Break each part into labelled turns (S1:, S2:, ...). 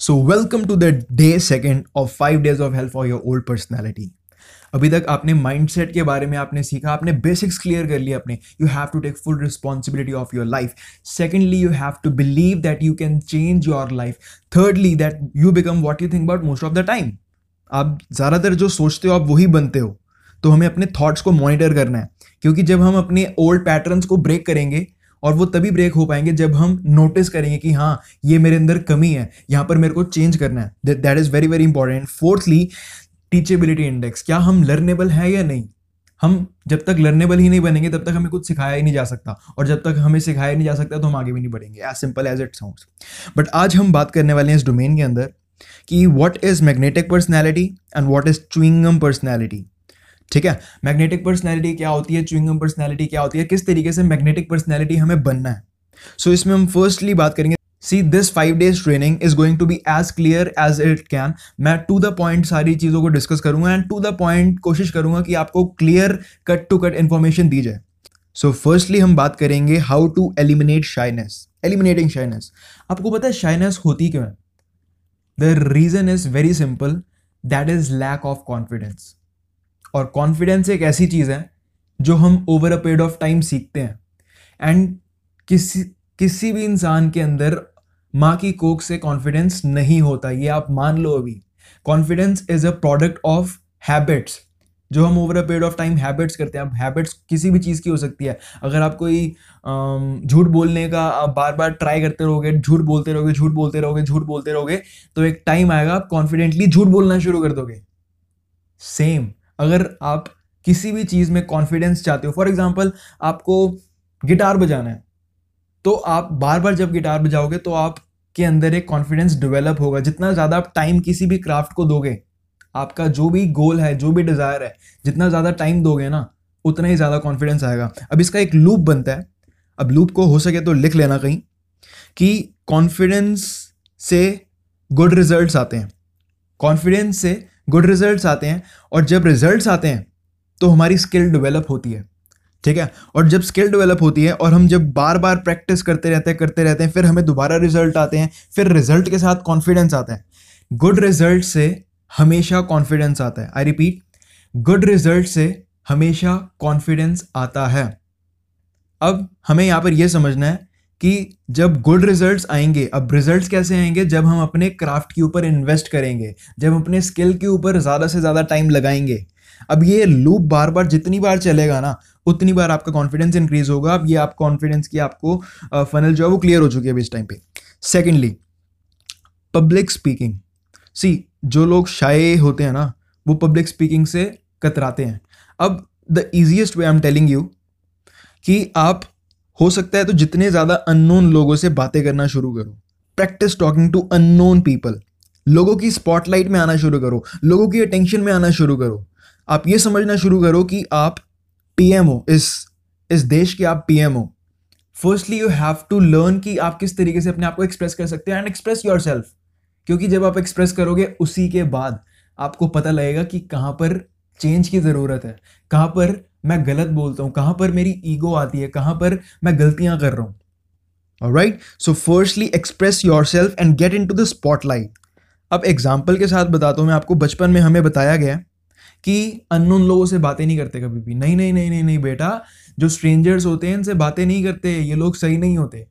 S1: So welcome to the day second of five days of help for your old personality अभी तक आपने mindset के बारे में आपने सीखा, आपने बेसिक्स क्लियर कर लिया अपने। You have to take full responsibility of your life secondly you have to believe that you can change your life thirdly that you become what you think about most of the time आप ज़्यादातर जो सोचते हो, आप वही बनते हो। तो हमें अपने थॉट्स को मॉनिटर करना है। क्योंकि जब हम अपने ओल्ड पैटर्न्स को ब्रेक करेंगे और वो तभी ब्रेक हो पाएँगे जब हम नोटिस करेंगे कि हाँ ये मेरे अंदर कमी है, यहाँ पर मेरे को चेंज करना है। That is very very important fourthly teachability index क्या हम लर्नेबल हैं या नहीं? हम जब तक लर्नेबल ही नहीं बनेंगे, तब तक हमें कुछ सिखाया ही नहीं जा सकता। और जब तक हमें सिखाया नहीं जा सकता तो हम आगे भी नहीं बढ़ेंगे। As simple as it sounds but आज हम बात करने वाले हैं इस डोमेन के अंदर कि what is magnetic personality and what is chewing gum personality ठीक है? मैग्नेटिक पर्सनैलिटी क्या होती है? च्विंगम पर्सनैलिटी क्या होती है? किस तरीके से मैग्नेटिक पर्सनैलिटी हमें बनना है? सो so, इसमें हम फर्स्टली बात करेंगे। See this five days training is going to be as clear as it can मैं टू द पॉइंट सारी चीज़ों को डिस्कस करूँगा एंड टू द पॉइंट कोशिश करूँगा कि आपको clear cut to cut information दी जाए। सो so, फर्स्टली हम बात करेंगे how to eliminate shyness eliminating shyness आपको पता है शाइनेस होती क्यों है? The reason is very simple that is lack of confidence और कॉन्फिडेंस एक ऐसी चीज़ है जो हम over a period of time सीखते हैं। एंड किसी किसी भी इंसान के अंदर माँ की कोक से कॉन्फिडेंस नहीं होता, ये आप मान लो अभी। Confidence is a product of habits जो हम over a period of time habits करते हैं, अब हैबिट्स किसी भी चीज़ की हो सकती है। अगर आप कोई झूठ बोलने का आप बार बार ट्राई करते रहोगे, झूठ बोलते रहोगे, झूठ बोलते रहोगे, झूठ बोलते रहोगे तो एक टाइम आएगा, आप कॉन्फिडेंटली झूठ बोलना शुरू कर दोगे। सेम अगर आप किसी भी चीज़ में कॉन्फिडेंस चाहते हो फॉर एग्ज़ाम्पल आपको गिटार बजाना है तो आप बार बार जब गिटार बजाओगे तो आपके अंदर एक कॉन्फिडेंस डेवलप होगा। जितना ज़्यादा आप टाइम किसी भी क्राफ्ट को दोगे, आपका जो भी गोल है, जो भी डिज़ायर है, जितना ज़्यादा टाइम दोगे ना, उतना ही ज़्यादा कॉन्फिडेंस आएगा। अब इसका एक लूप बनता है। अब लूप को हो सके तो लिख लेना कहीं, कि कॉन्फिडेंस से गुड रिजल्ट्स आते हैं। कॉन्फिडेंस से गुड रिजल्ट्स आते हैं और जब रिजल्ट्स आते हैं तो हमारी स्किल डेवलप होती है। ठीक है? और जब स्किल डेवलप होती है और हम जब बार बार प्रैक्टिस करते रहते हैं, करते रहते हैं, फिर हमें दोबारा रिज़ल्ट आते हैं, फिर रिज़ल्ट के साथ कॉन्फिडेंस आता है। गुड रिज़ल्ट से हमेशा कॉन्फिडेंस आता है। आई रिपीट गुड रिज़ल्ट से हमेशा कॉन्फिडेंस आता है। अब हमें यहाँ पर यह समझना है कि जब गुड रिजल्ट्स आएँगे, अब रिजल्ट्स कैसे आएँगे? जब हम अपने क्राफ्ट के ऊपर इन्वेस्ट करेंगे, जब अपने स्किल के ऊपर ज़्यादा से ज़्यादा टाइम लगाएँगे। अब ये लूप बार बार जितनी बार चलेगा ना, उतनी बार आपका कॉन्फिडेंस इंक्रीज होगा। अब ये आप कॉन्फिडेंस की आपको फनल जो है वो क्लियर हो चुकी है अभी इस टाइम पे। सेकेंडली पब्लिक स्पीकिंग सी जो लोग शाये होते हैं ना, वो पब्लिक स्पीकिंग से कतराते हैं। अब the easiest way I am telling you कि आप हो सकता है तो जितने ज़्यादा अननोन लोगों से बातें करना शुरू करो। Practice talking to unknown people लोगों की स्पॉटलाइट में आना शुरू करो। लोगों की अटेंशन में आना शुरू करो। आप ये समझना शुरू करो कि आप पीएम हो। इस इस देश के आप पीएम हो। Firstly you have to learn कि आप किस तरीके से अपने आप को एक्सप्रेस कर सकते हैं एंड एक्सप्रेस योर सेल्फ क्योंकि जब आप एक्सप्रेस करोगे, उसी के बाद आपको पता लगेगा कि कहाँ पर चेंज की ज़रूरत है। कहाँ पर मैं गलत बोलता हूँ, कहाँ पर मेरी ईगो आती है, कहाँ पर मैं गलतियाँ कर रहा हूँ? Right so firstly express yourself and get into the spotlight अब एग्ज़ाम्पल के साथ बताता हूँ, मैं आपको बचपन में हमें बताया गया कि अननोन लोगों से बातें नहीं करते कभी भी। नहीं नहीं नहीं नहीं नहीं बेटा, जो स्ट्रेंजर्स होते हैं, इनसे बातें नहीं करते, ये लोग सही नहीं होते।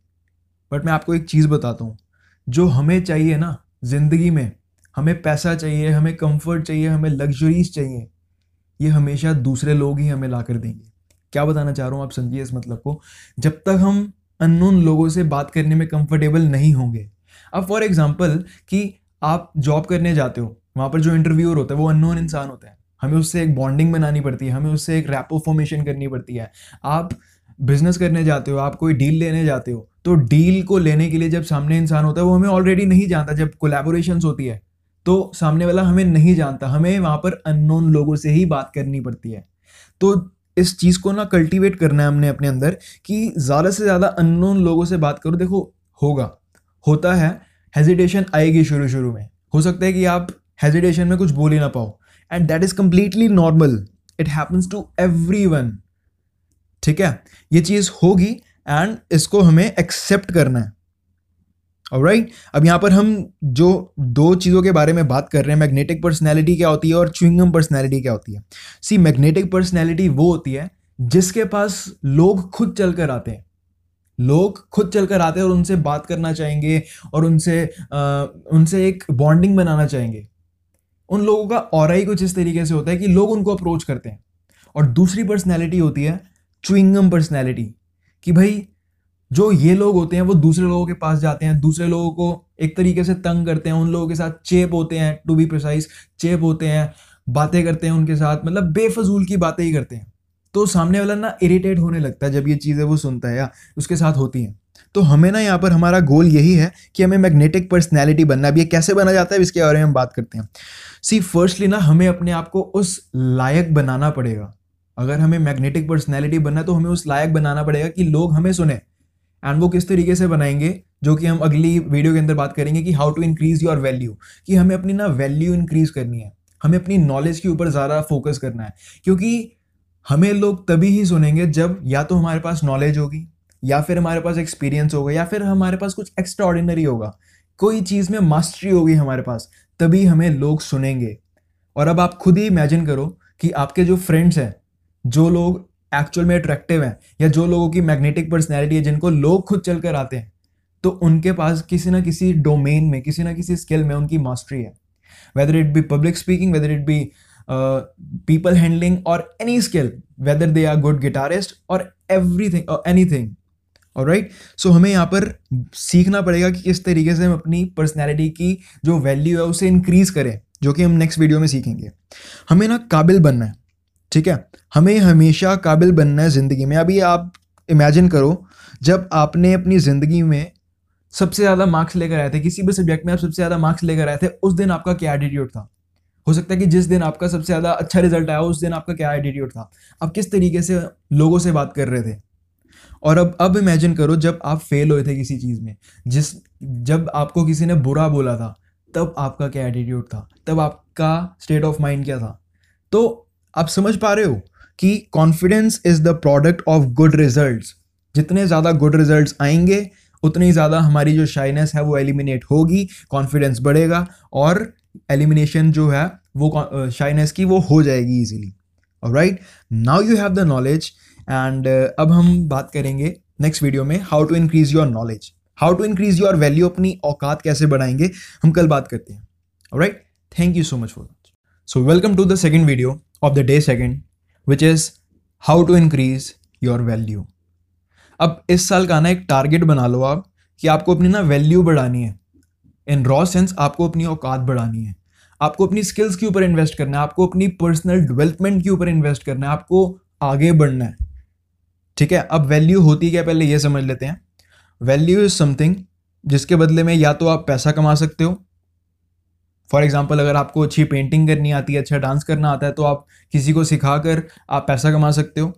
S1: बट मैं आपको एक चीज़ बताता हूँ, जो हमें चाहिए ना, ज़िंदगी में, हमें पैसा चाहिए, हमें कंफर्ट चाहिए, हमें लग्जरीज चाहिए ये हमेशा दूसरे लोग ही हमें ला कर देंगे। क्या बताना चाह रहा हूँ आप समझिए इस मतलब को। जब तक हम अननोन लोगों से बात करने में कंफर्टेबल नहीं होंगे। अब फॉर एग्ज़ाम्पल कि आप जॉब करने जाते हो, वहाँ पर जो इंटरव्यूअर होता है, वो अननोन इंसान होता है। हमें उससे एक बॉन्डिंग बनानी पड़ती है, हमें उससे एक रैपो फॉर्मेशन करनी पड़ती है। आप बिज़नेस करने जाते हो, आप कोई डील लेने जाते हो तो डील को लेने के लिए जब सामने इंसान होता है, वो हमें ऑलरेडी नहीं जानता, जब कोलेबोरेशन होती है तो सामने वाला हमें नहीं जानता, हमें वहाँ पर अननोन लोगों से ही बात करनी पड़ती है। तो इस चीज़ को ना कल्टीवेट करना है हमने अपने अंदर कि ज़्यादा से ज़्यादा अननोन लोगों से बात करो, देखो, होगा, होता है हेजिटेशन आएगी शुरू शुरू में। हो सकता है कि आप हेजिटेशन में कुछ बोल ही ना पाओ। And that is completely normal it happens to every ठीक है? ये चीज़ होगी एंड इसको हमें एक्सेप्ट करना है। राइट अब यहाँ पर हम जो दो चीज़ों के बारे में बात कर रहे हैं मैग्नेटिक पर्सनैलिटी क्या होती है और च्विंगम पर्सनैलिटी क्या होती है? सी मैग्नेटिक पर्सनैलिटी वो होती है जिसके पास लोग खुद चल कर आते हैं। लोग खुद चल कर आते हैं और उनसे बात करना चाहेंगे और उनसे आ, उनसे एक बॉन्डिंग बनाना चाहेंगे। उन लोगों का और ही कुछ इस तरीके से होता है कि लोग उनको अप्रोच करते हैं। और दूसरी पर्सनैलिटी होती है च्विंगम पर्सनैलिटी कि भाई जो ये लोग होते हैं, वो दूसरे लोगों के पास जाते हैं, दूसरे लोगों को एक तरीके से तंग करते हैं, उन लोगों के साथ चेप होते हैं टू बी प्रिसाइज चेप होते हैं, बातें करते हैं उनके साथ मतलब बेफजूल की बातें ही करते हैं। तो सामने वाला ना इरिटेट होने लगता है जब ये चीज़ें वो सुनता है या उसके साथ होती हैं। तो हमें ना यहाँ पर हमारा गोल यही है कि हमें मैग्नेटिक पर्सनैलिटी बनना अब ये कैसे बना जाता है, इसके बारे में हम बात करते हैं। सी फर्स्टली ना हमें अपने आप को उस लायक बनाना पड़ेगा। अगर हमें मैग्नेटिक पर्सनैलिटी बनना है तो हमें उस लायक बनाना पड़ेगा कि लोग हमें सुने। एंड वो किस तरीके से बनाएँगे, जो कि हम अगली वीडियो के अंदर बात करेंगे कि how to increase your value कि हमें अपनी ना वैल्यू इंक्रीज करनी है, हमें अपनी नॉलेज के ऊपर ज़्यादा फोकस करना है। क्योंकि हमें लोग तभी ही सुनेंगे जब या तो हमारे पास नॉलेज होगी, या फिर हमारे पास एक्सपीरियंस होगा, या फिर हमारे पास कुछ एक्स्ट्रा ऑर्डिनरी होगा। कोई चीज़ में मास्टरी होगी हमारे पास, तभी हमें लोग सुनेंगे। और अब आप खुद ही इमेजिन करो कि आपके जो फ्रेंड्स हैं, जो लोग एक्चुअल में अट्रैक्टिव हैं, या जो लोगों की मैग्नेटिक पर्सनैलिटी है, जिनको लोग खुद चल कर आते हैं तो उनके पास किसी ना किसी डोमेन में, किसी ना किसी स्किल में उनकी मास्टरी है। Whether it be public speaking whether it be people handling और any skill whether they are good guitarist और एवरी थिंग एनी थिंग और राइट सो हमें यहाँ पर सीखना पड़ेगा कि किस तरीके से हम अपनी पर्सनैलिटी की जो वैल्यू है, उसे इंक्रीज करें, जो कि हम नेक्स्ट वीडियो में सीखेंगे। हमें ना काबिल बनना है, ठीक है? हमें हमेशा काबिल बनना है ज़िंदगी में। अभी आप इमेजिन करो, जब आपने अपनी ज़िंदगी में सबसे ज़्यादा मार्क्स लेकर आए थे, किसी भी सब्जेक्ट में आप सबसे ज़्यादा मार्क्स लेकर आए थे, उस दिन आपका क्या एटीट्यूड था? हो सकता है कि जिस दिन आपका सबसे ज़्यादा अच्छा रिज़ल्ट आया, उस दिन आपका क्या एटीट्यूड था? आप किस तरीके से लोगों से बात कर रहे थे? और अब अब इमेजिन करो, जब आप फेल हुए थे किसी चीज़ में, जिस, जब आपको किसी ने बुरा बोला था, तब आपका क्या एटीट्यूड था? तब आपका स्टेट ऑफ़ माइंड क्या था? तो आप समझ पा रहे हो? कि confidence is the product of good result जितने ज़्यादा गुड रिज़ल्ट आएँगे, उतनी ज़्यादा हमारी जो शाइनेस है वो एलिमिनेट होगी कॉन्फिडेंस बढ़ेगा और एलिमिनेशन जो है वो शाइनेस की वो हो जाएगी easily right now you have the knowledge and अब हम बात करेंगे नेक्स्ट वीडियो में how to increase your knowledge how to increase your value अपनी औकात कैसे बढ़ाएँगे, हम कल बात करते हैं. Right thank you so much for so welcome to the second video of the day second. Which is how to increase your value अब इस साल का ना एक टारगेट बना लो आप कि आपको अपनी ना वैल्यू बढ़ानी है। इन रॉ सेंस आपको अपनी औकात बढ़ानी है। आपको अपनी स्किल्स के ऊपर इन्वेस्ट करना है। आपको अपनी पर्सनल डेवलपमेंट के ऊपर इन्वेस्ट करना है। आपको आगे बढ़ना है। ठीक है? अब वैल्यू होती क्या पहले ये समझ लेते हैं। वैल्यू इज़ समथिंग जिसके बदले में या तो आप पैसा कमा सकते हो फॉर एग्ज़ाम्पल अगर आपको अच्छी पेंटिंग करनी आती है अच्छा डांस करना आता है तो आप किसी को सिखा कर आप पैसा कमा सकते हो।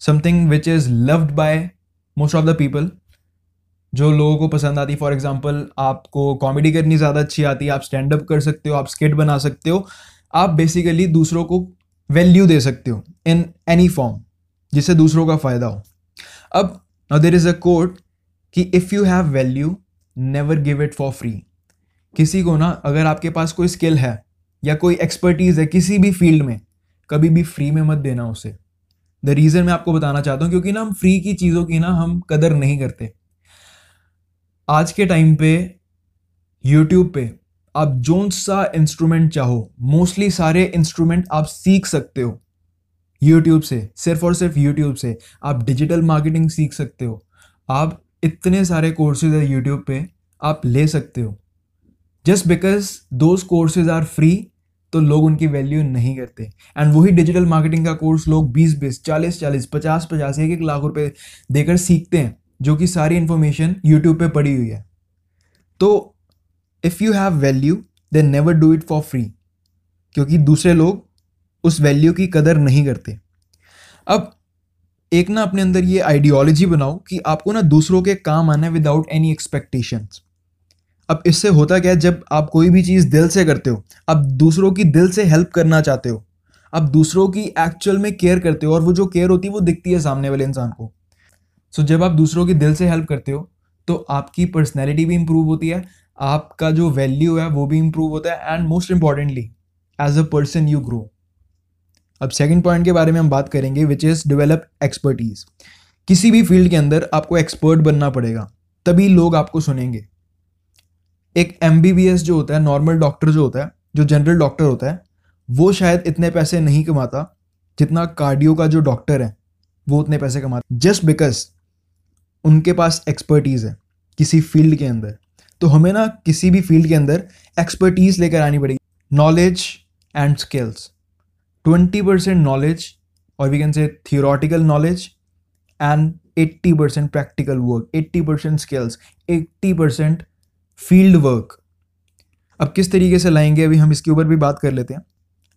S1: Something which is loved by most of the people जो लोगों को पसंद आती। है फॉर एग्ज़ाम्पल आपको कॉमेडी करनी ज़्यादा अच्छी आती है आप स्टैंड अप कर सकते हो, आप स्केट बना सकते हो। आप बेसिकली दूसरों को वैल्यू दे सकते हो इन एनी फॉर्म जिससे दूसरों का फ़ायदा हो। अब देर इज़ अ कोट कि if you have value never give it for free किसी को ना, अगर आपके पास कोई स्किल है या कोई एक्सपर्टीज़ है किसी भी फ़ील्ड में, कभी भी फ्री में मत देना उसे। द रीज़न मैं आपको बताना चाहता हूँ, क्योंकि ना हम फ्री की चीज़ों की ना हम कदर नहीं करते। आज के टाइम पे यूट्यूब पे, आप जोन सा इंस्ट्रूमेंट चाहो मोस्टली सारे इंस्ट्रूमेंट आप सीख सकते हो। यूट्यूब से, सिर्फ़ और सिर्फ़ यूट्यूब से, आप डिजिटल मार्केटिंग सीख सकते हो। आप इतने सारे कोर्सेज है यूट्यूब पे, आप ले सकते हो। Just because those courses are free तो लोग उनकी वैल्यू नहीं करते। एंड वही डिजिटल मार्केटिंग का कोर्स लोग बीस बीस, चालीस चालीस, पचास पचास, एक एक लाख रुपए देकर सीखते हैं, जो कि सारी इन्फॉर्मेशन यूट्यूब पे पड़ी हुई है। तो if you have value then never do it for free क्योंकि दूसरे लोग उस वैल्यू की कदर नहीं करते। अब एक ना अपने अंदर ये आइडियोलॉजी बनाओ कि आपको ना दूसरों के काम आना है विदाउट एनी एक्सपेक्टेशंस अब इससे होता क्या है, जब आप कोई भी चीज़ दिल से करते हो आप दूसरों की दिल से हेल्प करना चाहते हो आप दूसरों की एक्चुअल में केयर करते हो और वो जो केयर होती है, वो दिखती है सामने वाले इंसान को। सो जब आप दूसरों की दिल से हेल्प करते हो तो आपकी पर्सनैलिटी भी इम्प्रूव होती है, आपका जो वैल्यू है, वो भी इम्प्रूव होता है and most importantly as a person you grow अब सेकेंड पॉइंट के बारे में हम बात करेंगे विच इज़ डिवेलप एक्सपर्टीज किसी भी फ़ील्ड के अंदर आपको एक्सपर्ट बनना पड़ेगा, तभी लोग आपको सुनेंगे। एक एमबीबीएस जो होता है नॉर्मल डॉक्टर जो होता है, जो जनरल डॉक्टर होता है, वो शायद इतने पैसे नहीं कमाता जितना कार्डियो का जो डॉक्टर है, वो उतने पैसे कमाता। जस्ट बिकॉज़ उनके पास एक्सपर्टीज़ है किसी फ़ील्ड के अंदर। तो हमें ना किसी भी फ़ील्ड के अंदर एक्सपर्टीज़ लेकर आनी पड़ेगी। Knowledge and skills twenty percent knowledge और we can say theoretical knowledge and eighty percent practical work eighty percent skills eighty percent field work. अब किस तरीके से लाएँगे, अभी हम इसके ऊपर भी बात कर लेते हैं।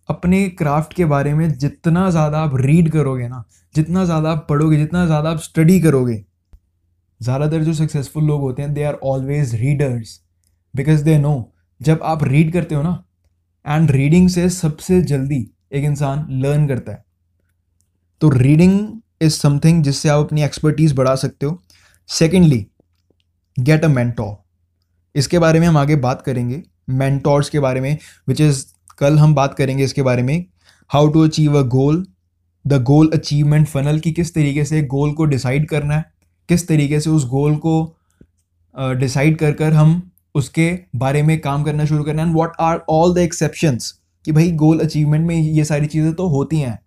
S1: अपने क्राफ्ट के बारे में जितना ज़्यादा आप रीड करोगे ना, जितना ज़्यादा आप पढ़ोगे, जितना ज़्यादा आप स्टडी करोगे, ज़्यादातर जो सक्सेसफुल लोग होते हैं they are always readers because they know जब आप रीड करते हो ना एंड रीडिंग से सबसे जल्दी एक इंसान लर्न करता है। तो रीडिंग इज़ समथिंग जिससे आप अपनी एक्सपर्टीज बढ़ा सकते हो। सेकेंडली गेट अ मेंटोर इसके बारे में हम आगे बात करेंगे मेंटोर्स के बारे में विच इज़ कल हम बात करेंगे इसके बारे में how to achieve a goal the goal achievement funnel की किस तरीके से गोल को डिसाइड करना है किस तरीके से उस गोल को डिसाइड uh, कर कर हम उसके बारे में काम करना शुरू करना and what are all the exceptions कि भाई गोल अचीवमेंट में ये सारी चीज़ें तो होती हैं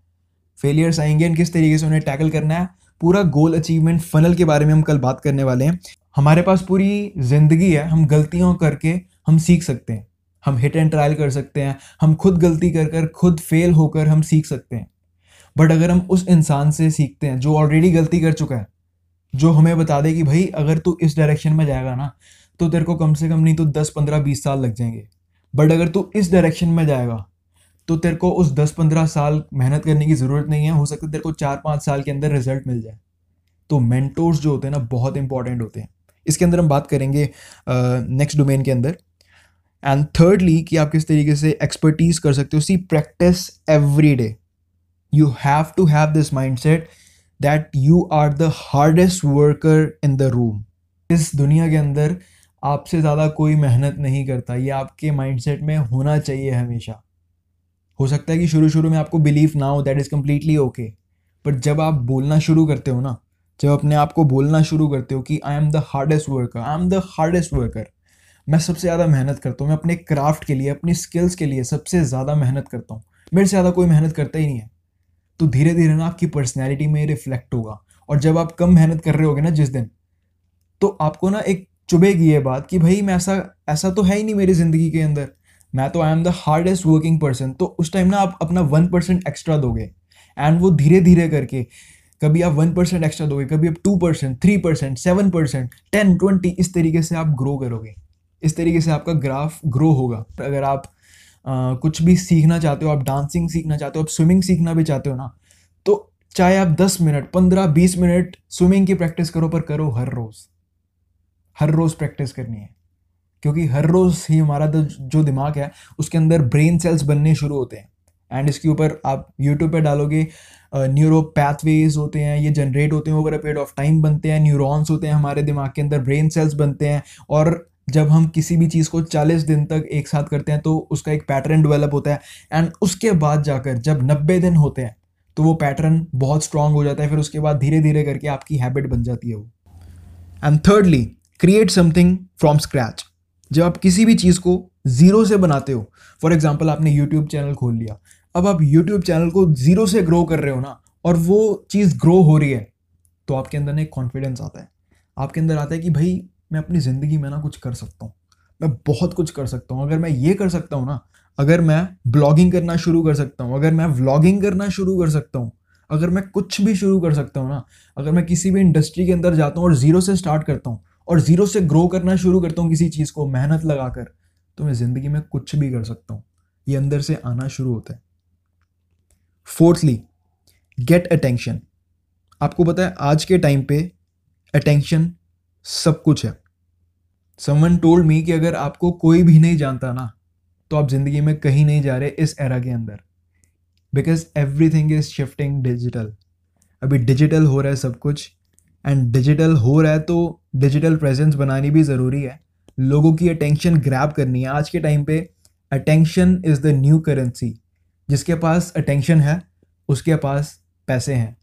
S1: फेलियर्स आएँगे एंड किस तरीके से उन्हें टैकल करना है पूरा गोल अचीवमेंट फनल के बारे में हम कल बात करने वाले हैं। हमारे पास पूरी ज़िंदगी है, हम गलतियों करके हम सीख सकते हैं। हम हिट एंड ट्रायल कर सकते हैं, हम खुद गलती कर कर खुद फेल होकर हम सीख सकते हैं। बट अगर हम उस इंसान से सीखते हैं जो ऑलरेडी गलती कर चुका है, जो हमें बता दे कि भाई, अगर तू इस डायरेक्शन में जाएगा ना तो तेरे को कम से कम नहीं तो दस, पंद्रह, बीस साल लग जाएँगे। बट अगर तू इस डायरेक्शन में जाएगा तो तेरे को उस दस पंद्रह साल मेहनत करने की ज़रूरत नहीं है, हो सकता तेरे को चार पाँच साल के अंदर रिज़ल्ट मिल जाए। तो मैंटोर्स जो होते हैं ना, बहुत इंपॉर्टेंट होते हैं। इसके अंदर हम बात करेंगे नेक्स्ट डोमेन के अंदर। एंड थर्डली कि आप किस तरीके से एक्सपर्टीज कर सकते हो। See practice every day you have to have this mindset that you are the hardest worker in the room इस दुनिया के अंदर आपसे ज़्यादा कोई मेहनत नहीं करता। ये आपके माइंडसेट में होना चाहिए हमेशा। हो सकता है कि शुरू शुरू में आपको बिलीव ना हो that is completely okay but जब आप बोलना शुरू करते हो ना, जब अपने आप को बोलना शुरू करते हो कि I am the hardest worker I am the hardest worker मैं सबसे ज़्यादा मेहनत करता हूँ, मैं अपने क्राफ्ट के लिए, अपनी स्किल्स के लिए सबसे ज़्यादा मेहनत करता हूँ, मेरे से ज़्यादा कोई मेहनत करता ही नहीं है तो धीरे धीरे ना आपकी पर्सनैलिटी में रिफ्लेक्ट होगा। और जब आप कम मेहनत कर रहे होगे ना जिस दिन तो आपको ना एक चुभेगी ये बात कि भाई मैं ऐसा ऐसा तो है ही नहीं मेरी ज़िंदगी के अंदर। मैं तो I am the hardest working person तो उस टाइम ना आप अपना वन परसेंट एक्स्ट्रा दोगे। एंड वो धीरे धीरे करके कभी आप वन परसेंट एक्स्ट्रा दोगे कभी आप two percent three percent seven percent ten twenty इस तरीके से आप ग्रो करोगे। इस तरीके से आपका ग्राफ ग्रो होगा। तो अगर आप आ, कुछ भी सीखना चाहते हो आप डांसिंग सीखना चाहते हो आप स्विमिंग सीखना भी चाहते हो ना तो चाहे आप दस मिनट पंद्रह बीस मिनट स्विमिंग की प्रैक्टिस करो पर करो हर रोज़। हर रोज़ प्रैक्टिस करनी है। क्योंकि हर रोज़ ही हमारा जो दिमाग है, उसके अंदर ब्रेन सेल्स बनने शुरू होते हैं। एंड इसके ऊपर आप यूट्यूब पे डालोगे न्यूरो पैथवेज होते हैं, ये जनरेट होते हैं over a period of time बनते हैं न्यूरॉन्स होते हैं हमारे दिमाग के अंदर ब्रेन सेल्स बनते हैं। और जब हम किसी भी चीज़ को 40 दिन तक एक साथ करते हैं तो उसका एक पैटर्न डेवलप होता है। एंड उसके बाद जाकर जब 90 दिन होते हैं तो वो पैटर्न बहुत स्ट्रांग हो जाता है, फिर उसके बाद धीरे धीरे करके आपकी हैबिट बन जाती है वो। And thirdly create something from scratch जब आप किसी भी चीज़ को ज़ीरो से बनाते हो फॉर एग्ज़ाम्पल आपने यूट्यूब चैनल खोल लिया, अब आप यूट्यूब चैनल को ज़ीरो से ग्रो कर रहे हो ना, और वो चीज़ ग्रो हो रही है तो आपके अंदर ना एक कॉन्फिडेंस आता है। आपके अंदर आता है कि भाई, मैं अपनी ज़िंदगी में ना कुछ कर सकता हूँ, मैं बहुत कुछ कर सकता हूँ। अगर मैं ये कर सकता हूँ ना, अगर मैं ब्लॉगिंग करना शुरू कर सकता हूँ, अगर मैं व्लॉगिंग करना शुरू कर सकता हूँ, अगर मैं कुछ भी शुरू कर सकता हूँ ना, अगर मैं किसी भी इंडस्ट्री के अंदर जाता हूँ और ज़ीरो से स्टार्ट करता हूँ और ज़ीरो से ग्रो करना शुरू करता हूँ किसी चीज़ को, मेहनत लगाकर तो मैं ज़िंदगी में कुछ भी कर सकता हूँ। ये अंदर से आना शुरू होता है। फोर्थली गेट अटेंशन आपको पता है, आज के टाइम पे अटेंशन सब कुछ है। समवन टोल्ड मी कि अगर आपको कोई भी नहीं जानता ना तो आप ज़िंदगी में कहीं नहीं जा रहे इस एरा के अंदर। Because everything is shifting digital अभी डिजिटल हो रहा है सब कुछ एंड डिजिटल हो रहा है तो डिजिटल प्रेजेंस बनानी भी ज़रूरी है। लोगों की अटेंशन ग्रैब करनी है। आज के टाइम पे attention is the new currency जिसके पास अटेंशन है, उसके पास पैसे हैं।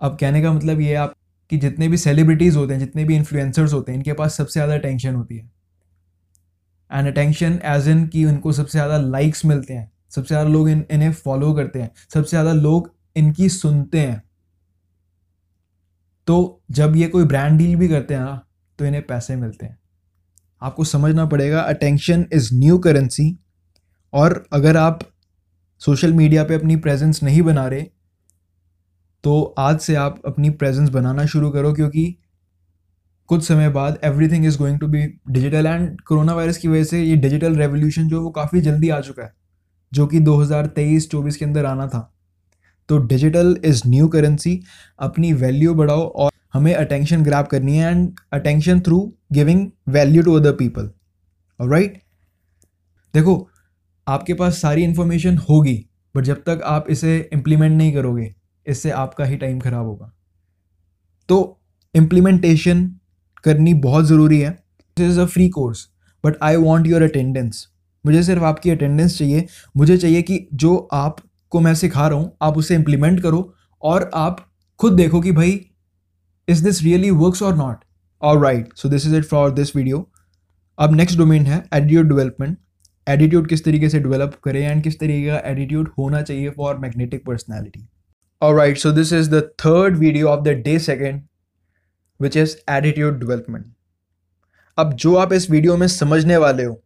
S1: अब कहने का मतलब ये आप कि जितने भी सेलिब्रिटीज़ होते हैं, जितने भी इन्फ्लुएंसर्स होते हैं, इनके पास सबसे ज़्यादा अटेंशन होती है। एंड अटेंशन एज इन कि उनको सबसे ज़्यादा लाइक्स मिलते हैं। सबसे ज़्यादा लोग इन, इन्हें फॉलो करते हैं। सबसे ज़्यादा लोग इनकी सुनते हैं। तो जब ये कोई ब्रांड डील भी करते हैं ना तो इन्हें पैसे मिलते हैं। आपको समझना पड़ेगा अटेंशन इज़ न्यू करेंसी और अगर आप सोशल मीडिया पे अपनी प्रेजेंस नहीं बना रहे तो आज से आप अपनी प्रेजेंस बनाना शुरू करो क्योंकि कुछ समय बाद everything is going to be digital and corona virus की वजह से ये डिजिटल रेवोल्यूशन जो वो काफ़ी जल्दी आ चुका है, जो कि 2023-24 के अंदर आना था। तो डिजिटल इज़ न्यू करेंसी अपनी वैल्यू बढ़ाओ और हमें अटेंशन ग्रैप करनी है and attention through giving value to other people right देखो, आपके पास सारी इन्फॉर्मेशन होगी बट जब तक आप इसे इम्प्लीमेंट नहीं करोगे, इससे आपका ही टाइम ख़राब होगा। तो इम्प्लीमेंटेशन करनी बहुत ज़रूरी है। This is a free course but I want your attendance मुझे सिर्फ़ आपकी अटेंडेंस चाहिए। मुझे चाहिए कि जो आपको मैं सिखा रहा हूँ, आप उसे इम्प्लीमेंट करो और आप खुद देखो कि भाई इज़ दिस रियली वर्क्स और नॉट और right so this is it for this video अब नेक्स्ट डोमेन है एटीट्यूड डेवलपमेंट एटीट्यूड किस तरीके से डेवलप करें एंड किस तरीके का एटीट्यूड होना चाहिए फॉर मैग्नेटिक पर्सनैलिटी और right so this is the third video of the day second which is attitude development अब जो आप इस वीडियो में समझने वाले हो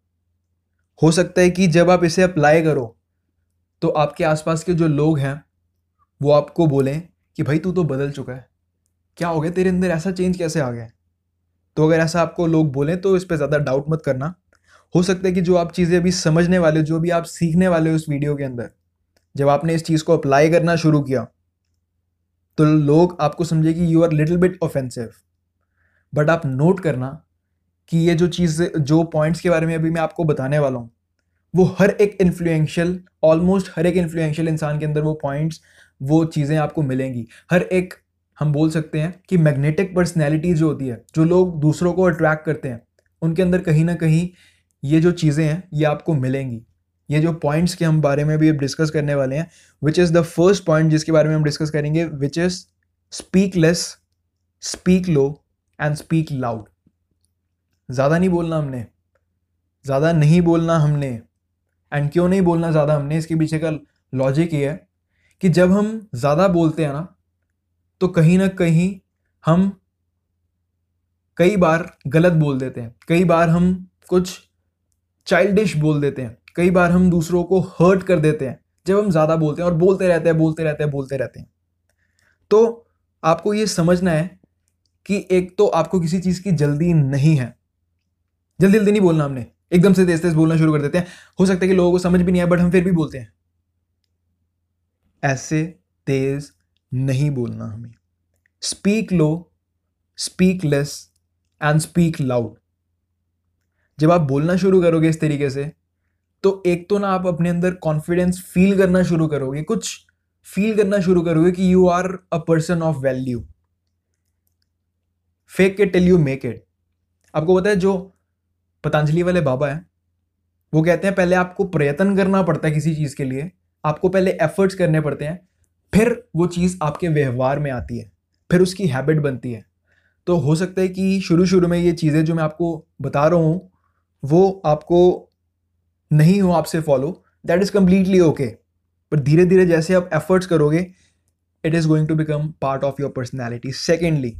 S1: हो सकता है कि जब आप इसे अप्लाई करो तो आपके आसपास के जो लोग हैं, वो आपको बोलें कि भाई तू तो बदल चुका है। क्या हो गया? तेरे अंदर ऐसा चेंज कैसे आ गया? तो अगर ऐसा आपको लोग बोलें तो इस पर ज़्यादा डाउट मत करना। हो सकता है कि जो आप चीज़ें अभी समझने वाले, जो भी आप सीखने वाले हो उस वीडियो के अंदर, जब आपने इस चीज़ को अप्लाई करना शुरू किया तो लोग आपको समझे कि you are little bit offensive but आप नोट करना कि ये जो चीज़, जो पॉइंट्स के बारे में अभी मैं आपको बताने वाला हूँ वो हर एक इन्फ्लुएंशियल ऑलमोस्ट हर एक इन्फ्लुएंशियल इंसान के अंदर वो पॉइंट्स वो चीज़ें आपको मिलेंगी। हर एक, हम बोल सकते हैं कि मैग्नेटिक पर्सनैलिटी जो होती है, जो लोग दूसरों को अट्रैक्ट करते हैं, उनके अंदर कहीं ना कहीं ये जो चीज़ें हैं, ये आपको मिलेंगी। ये जो पॉइंट्स के हम बारे में भी अब डिस्कस करने वाले हैं which is the first point जिसके बारे में हम डिस्कस करेंगे which is speak less speak low and speak loud ज़्यादा नहीं बोलना हमने, ज़्यादा नहीं बोलना हमने। एंड क्यों नहीं बोलना ज़्यादा? हमने इसके पीछे का लॉजिक ये है कि जब हम ज़्यादा बोलते हैं ना तो कहीं ना कहीं हम कई बार गलत बोल देते हैं। कई बार हम कुछ चाइल्डिश बोल देते हैं। कई बार हम दूसरों को हर्ट कर देते हैं जब हम ज़्यादा बोलते हैं और बोलते रहते हैं, बोलते रहते हैं, बोलते रहते हैं। तो आपको ये समझना है कि एक तो आपको किसी चीज़ की जल्दी नहीं है। जल्दी जल्दी नहीं बोलना हमने। एकदम से तेज तेज बोलना शुरू कर देते हैं। हो सकता है कि लोगों को समझ भी नहीं आए बट हम फिर भी बोलते हैं। ऐसे तेज नहीं बोलना हमें। Speak low speak less and speak loud जब आप बोलना शुरू करोगे इस तरीके से तो एक तो ना आप अपने अंदर कॉन्फिडेंस फील करना शुरू करोगे, कुछ फील करना शुरू करोगे कि you are a person of value fake it till you make it आपको पता है जो पतंजलि वाले बाबा हैं। वो कहते हैं, पहले आपको प्रयत्न करना पड़ता है किसी चीज़ के लिए। आपको पहले एफर्ट्स करने पड़ते हैं, फिर वो चीज़ आपके व्यवहार में आती है, फिर उसकी हैबिट बनती है। तो हो सकता है कि शुरू शुरू में ये चीज़ें जो मैं आपको बता रहा हूँ, वो आपको नहीं हो आपसे follow that is completely okay पर धीरे धीरे जैसे आप एफर्ट्स करोगे it is going to become part of your personality secondly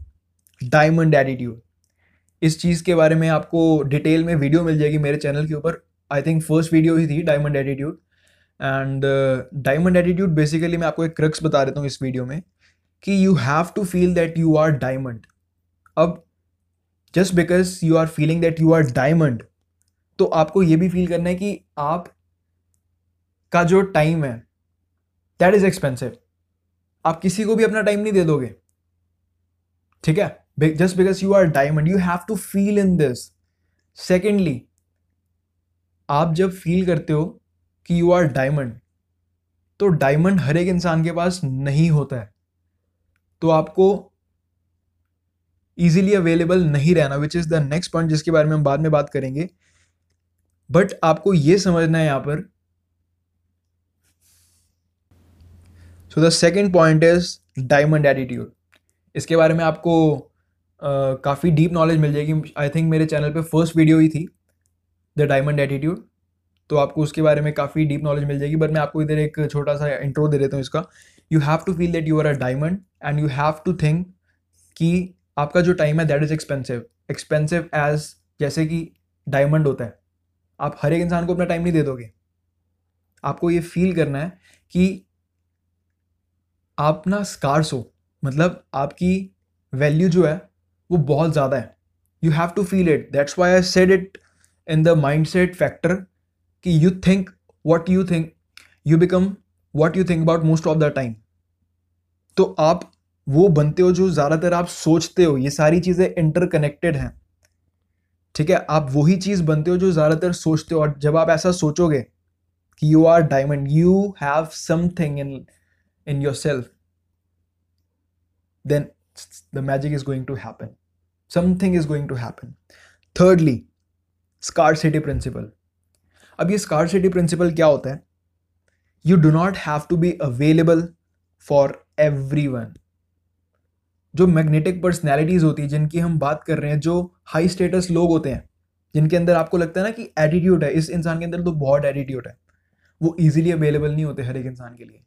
S1: diamond attitude इस चीज़ के बारे में आपको डिटेल में वीडियो मिल जाएगी मेरे चैनल के ऊपर। आई थिंक फ़र्स्ट वीडियो ही थी diamond attitude and diamond attitude basically मैं आपको एक क्रक्स बता देता हूँ इस वीडियो में कि you have to feel that you are diamond अब just because you are feeling that you are diamond तो आपको ये भी फील करना है कि आप, का जो टाइम है दैट इज़ एक्सपेंसिव आप किसी को भी अपना टाइम नहीं दे दोगे। ठीक है? Just because you are diamond you have to feel in this secondly आप जब फील करते हो कि यू आर डायमंड तो डायमंड हर एक इंसान के पास नहीं होता है। तो आपको इजीली अवेलेबल नहीं रहना which is the next point जिसके बारे में हम बाद में बात करेंगे। बट आपको ये समझना है यहाँ पर। So the second point is diamond attitude इसके बारे में आपको काफ़ी डीप नॉलेज मिल जाएगी। आई थिंक मेरे चैनल पे फ़र्स्ट वीडियो ही थी द डायमंड एटीट्यूड तो आपको उसके बारे में काफ़ी डीप नॉलेज मिल जाएगी बट मैं आपको इधर एक छोटा सा इंट्रो दे देता हूँ इसका। You have to feel that you are a diamond and you have to think कि आपका जो टाइम है that is expensive expensive as जैसे कि डायमंड होता है। आप हर एक इंसान को अपना टाइम नहीं दे दोगे। आपको ये फील करना है कि आप ना स्कार्स हो। मतलब आपकी वैल्यू जो है वो बहुत ज़्यादा है। You have to feel it that's why I said it in the mindset factor कि you think what you think you become what you think about most of the time तो आप वो बनते हो जो ज़्यादातर आप सोचते हो। ये सारी चीज़ें इंटरकनेक्टेड हैं। ठीक है? आप वही चीज़ बनते हो जो ज़्यादातर सोचते हो। और जब आप ऐसा सोचोगे कि you are diamond you have something in in yourself then the magic is going to happen something is going to happen thirdly scarcity principle अब ये स्कार सिटी प्रिंसिपल क्या होता है? You do not have to be available for everyone जो magnetic personalities होती है, जिनकी हम बात कर रहे हैं, जो हाई स्टेटस लोग होते हैं, जिनके अंदर आपको लगता है ना कि एटीट्यूड है, इस इंसान के अंदर तो बहुत एटीट्यूड है। वो ईजिली अवेलेबल नहीं होते हर एक इंसान के लिए।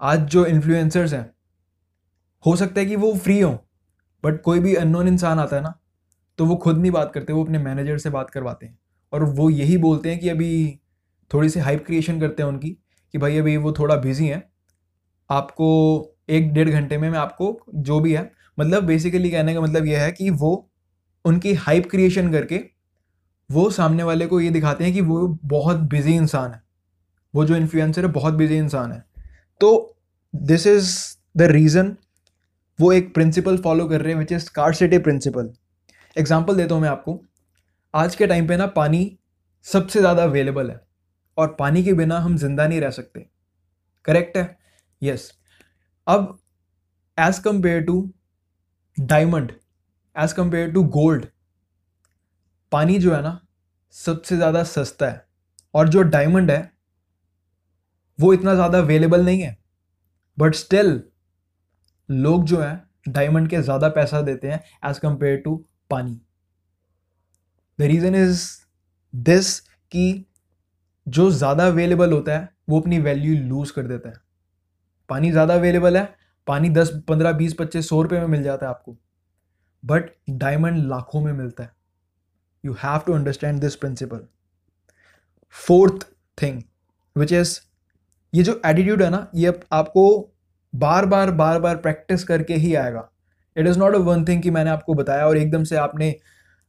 S1: आज जो इन्फ्लुएंसर्स हैं, हो सकता है कि वो फ्री हो। बट कोई भी अननोन इंसान आता है ना तो वो खुद नहीं बात करते, वो अपने मैनेजर से बात करवाते हैं। और वो यही बोलते हैं कि अभी थोड़ी सी हाइप क्रिएशन करते हैं उनकी, कि भाई अभी वो थोड़ा बिज़ी हैं। आपको एक डेढ़ घंटे में मैं आपको जो भी है मतलब बेसिकली कहने का मतलब यह है कि वो उनकी हाइप क्रिएशन करके वो सामने वाले को ये दिखाते हैं कि वो बहुत बिज़ी इंसान है। वो जो इन्फ्लुएंसर है, बहुत बिज़ी इंसान है। तो दिस इज़ द रीज़न वो एक प्रिंसिपल फॉलो कर रहे हैं which is scarcity principle example देता हूँ मैं आपको। आज के टाइम पे ना पानी सबसे ज़्यादा अवेलेबल है और पानी के बिना हम ज़िंदा नहीं रह सकते। करेक्ट है? Yes yes. अब as compare to diamond as compare to gold पानी जो है ना सबसे ज़्यादा सस्ता है। और जो डायमंड है, वो इतना ज़्यादा अवेलेबल नहीं है। बट स्टिल लोग जो है डायमंड के ज़्यादा पैसा देते हैं एज कंपेयर टू पानी। द रीज़न इज़ दिस कि जो ज़्यादा अवेलेबल होता है, वो अपनी वैल्यू लूज़ कर देता है। पानी ज़्यादा अवेलेबल है, पानी दस, पंद्रह, बीस, पच्चीस, सौ रुपये में मिल जाता है आपको। बट डायमंड लाखों में मिलता है। You have to understand this principle fourth thing which is ये जो एटीट्यूड है ना, ये आपको बार बार बार बार प्रैक्टिस करके ही आएगा। It is not a one thing कि मैंने आपको बताया और एकदम से आपने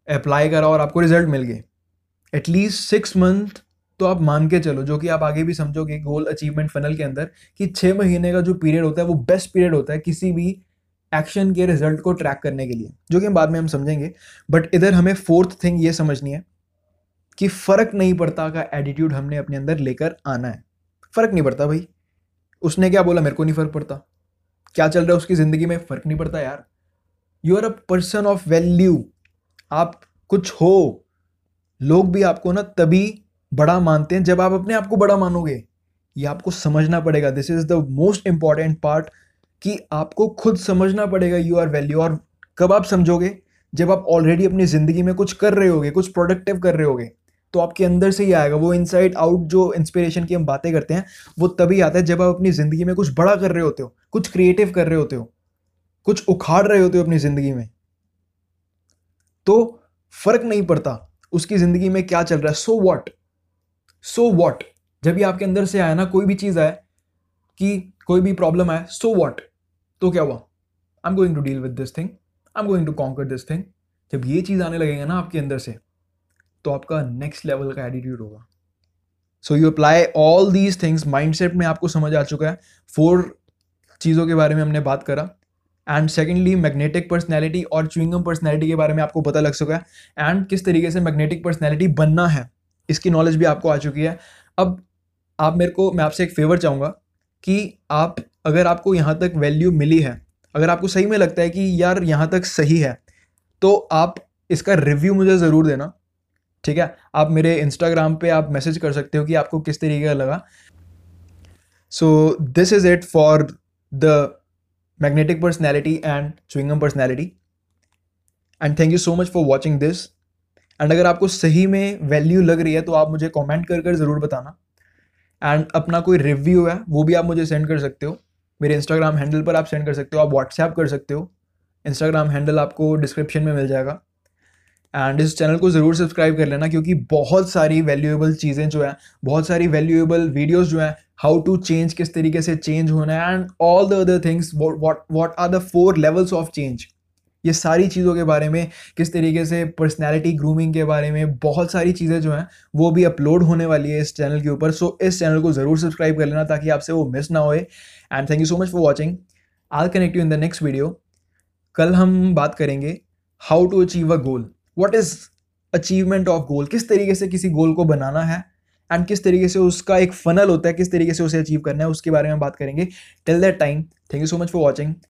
S1: अप्लाई करा और आपको रिज़ल्ट मिल गए। एटलीस्ट सिक्स मंथ तो आप मान के चलो, जो कि आप आगे भी समझोगे गोल अचीवमेंट फनल के अंदर, कि छः महीने का जो पीरियड होता है, वो बेस्ट पीरियड होता है किसी भी एक्शन के रिज़ल्ट को ट्रैक करने के लिए, जो कि हम बाद में हम समझेंगे। बट इधर हमें फोर्थ थिंग ये समझनी है कि फ़र्क नहीं पड़ता का एटीट्यूड हमने अपने अंदर लेकर आना है। फ़र्क नहीं पड़ता भाई। उसने क्या बोला? मेरे को नहीं फ़र्क पड़ता। क्या चल रहा है उसकी ज़िंदगी में? फ़र्क नहीं पड़ता यार। You are a person of value आप कुछ हो। लोग भी आपको ना तभी बड़ा मानते हैं जब आप अपने आप को बड़ा मानोगे। ये आपको समझना पड़ेगा। This is the most important part कि आपको खुद समझना पड़ेगा यू आर वैल्यू और कब आप समझोगे? जब आप ऑलरेडी अपनी ज़िंदगी में कुछ कर रहे होगे, कुछ प्रोडक्टिव कर रहे होगे। तो आपके अंदर से ही आएगा। वो इनसाइड आउट जो इंस्पिरेशन की हम बातें करते हैं, वो तभी आता है जब आप अपनी ज़िंदगी में कुछ बड़ा कर रहे होते हो, कुछ क्रिएटिव कर रहे होते हो, कुछ उखाड़ रहे होते हो अपनी ज़िंदगी में। तो फ़र्क नहीं पड़ता उसकी ज़िंदगी में क्या चल रहा है। सो वॉट सो वॉट जब ये आपके अंदर से आया ना, कोई भी चीज़ आए, कि कोई भी प्रॉब्लम आए सो वॉट तो क्या हुआ? I am going to deal with this thing I am going to conquer this thing जब ये चीज़ आने लगेगा ना आपके अंदर से तो आपका नेक्स्ट लेवल का एटीट्यूड होगा। So you apply all these things mindset में आपको समझ आ चुका है। फोर चीज़ों के बारे में हमने बात करा। एंड सेकेंडली मैग्नेटिक पर्सनैलिटी और चुइंगम पर्सनैलिटी के बारे में आपको पता लग चुका है। एंड किस तरीके से मैग्नेटिक पर्सनैलिटी बनना है, इसकी नॉलेज भी आपको आ चुकी है। अब आप मेरे को, मैं आपसे एक फेवर चाहूँगा कि आप, अगर आपको यहाँ तक वैल्यू मिली है, अगर आपको सही में लगता है कि यार यहाँ तक सही है तो आप इसका रिव्यू मुझे ज़रूर देना। ठीक है? आप मेरे इंस्टाग्राम पे आप मैसेज कर सकते हो कि आपको किस तरीके का लगा। So this is it for the magnetic personality and chewing gum personality and thank you so much for watching this and अगर आपको सही में वैल्यू लग रही है तो आप मुझे कॉमेंट कर कर ज़रूर बताना। एंड अपना कोई रिव्यू है, वो भी आप मुझे सेंड कर सकते हो। मेरे इंस्टाग्राम हैंडल पर आप सेंड कर सकते हो, आप व्हाट्सएप कर सकते हो। इंस्टाग्राम हैंडल आपको डिस्क्रिप्शन में मिल जाएगा। एंड इस चैनल को ज़रूर सब्सक्राइब कर लेना क्योंकि बहुत सारी वैल्यूएबल चीज़ें जो हैं बहुत सारी वैल्यूएबल वीडियोज़ जो हैं हाउ टू चेंज किस तरीके से चेंज होना है and all the other things what what are the four levels of change ये सारी चीज़ों के बारे में किस तरीके से पर्सनैलिटी ग्रूमिंग के बारे में बहुत सारी चीज़ें जो हैं वो भी अपलोड होने वाली है इस चैनल के ऊपर। सो so, इस चैनल को ज़रूर सब्सक्राइब कर लेना ताकि आपसे वो मिस ना होए। And thank you so much for watching I connect you in the next video कल हम बात करेंगे how to achieve a goal what is achievement of goal किस तरीके से किसी गोल को बनाना है? एंड किस तरीके से उसका एक फनल होता है? किस तरीके से उसे अचीव करना है? उसके बारे में बात करेंगे. Till that time thank you so much for watching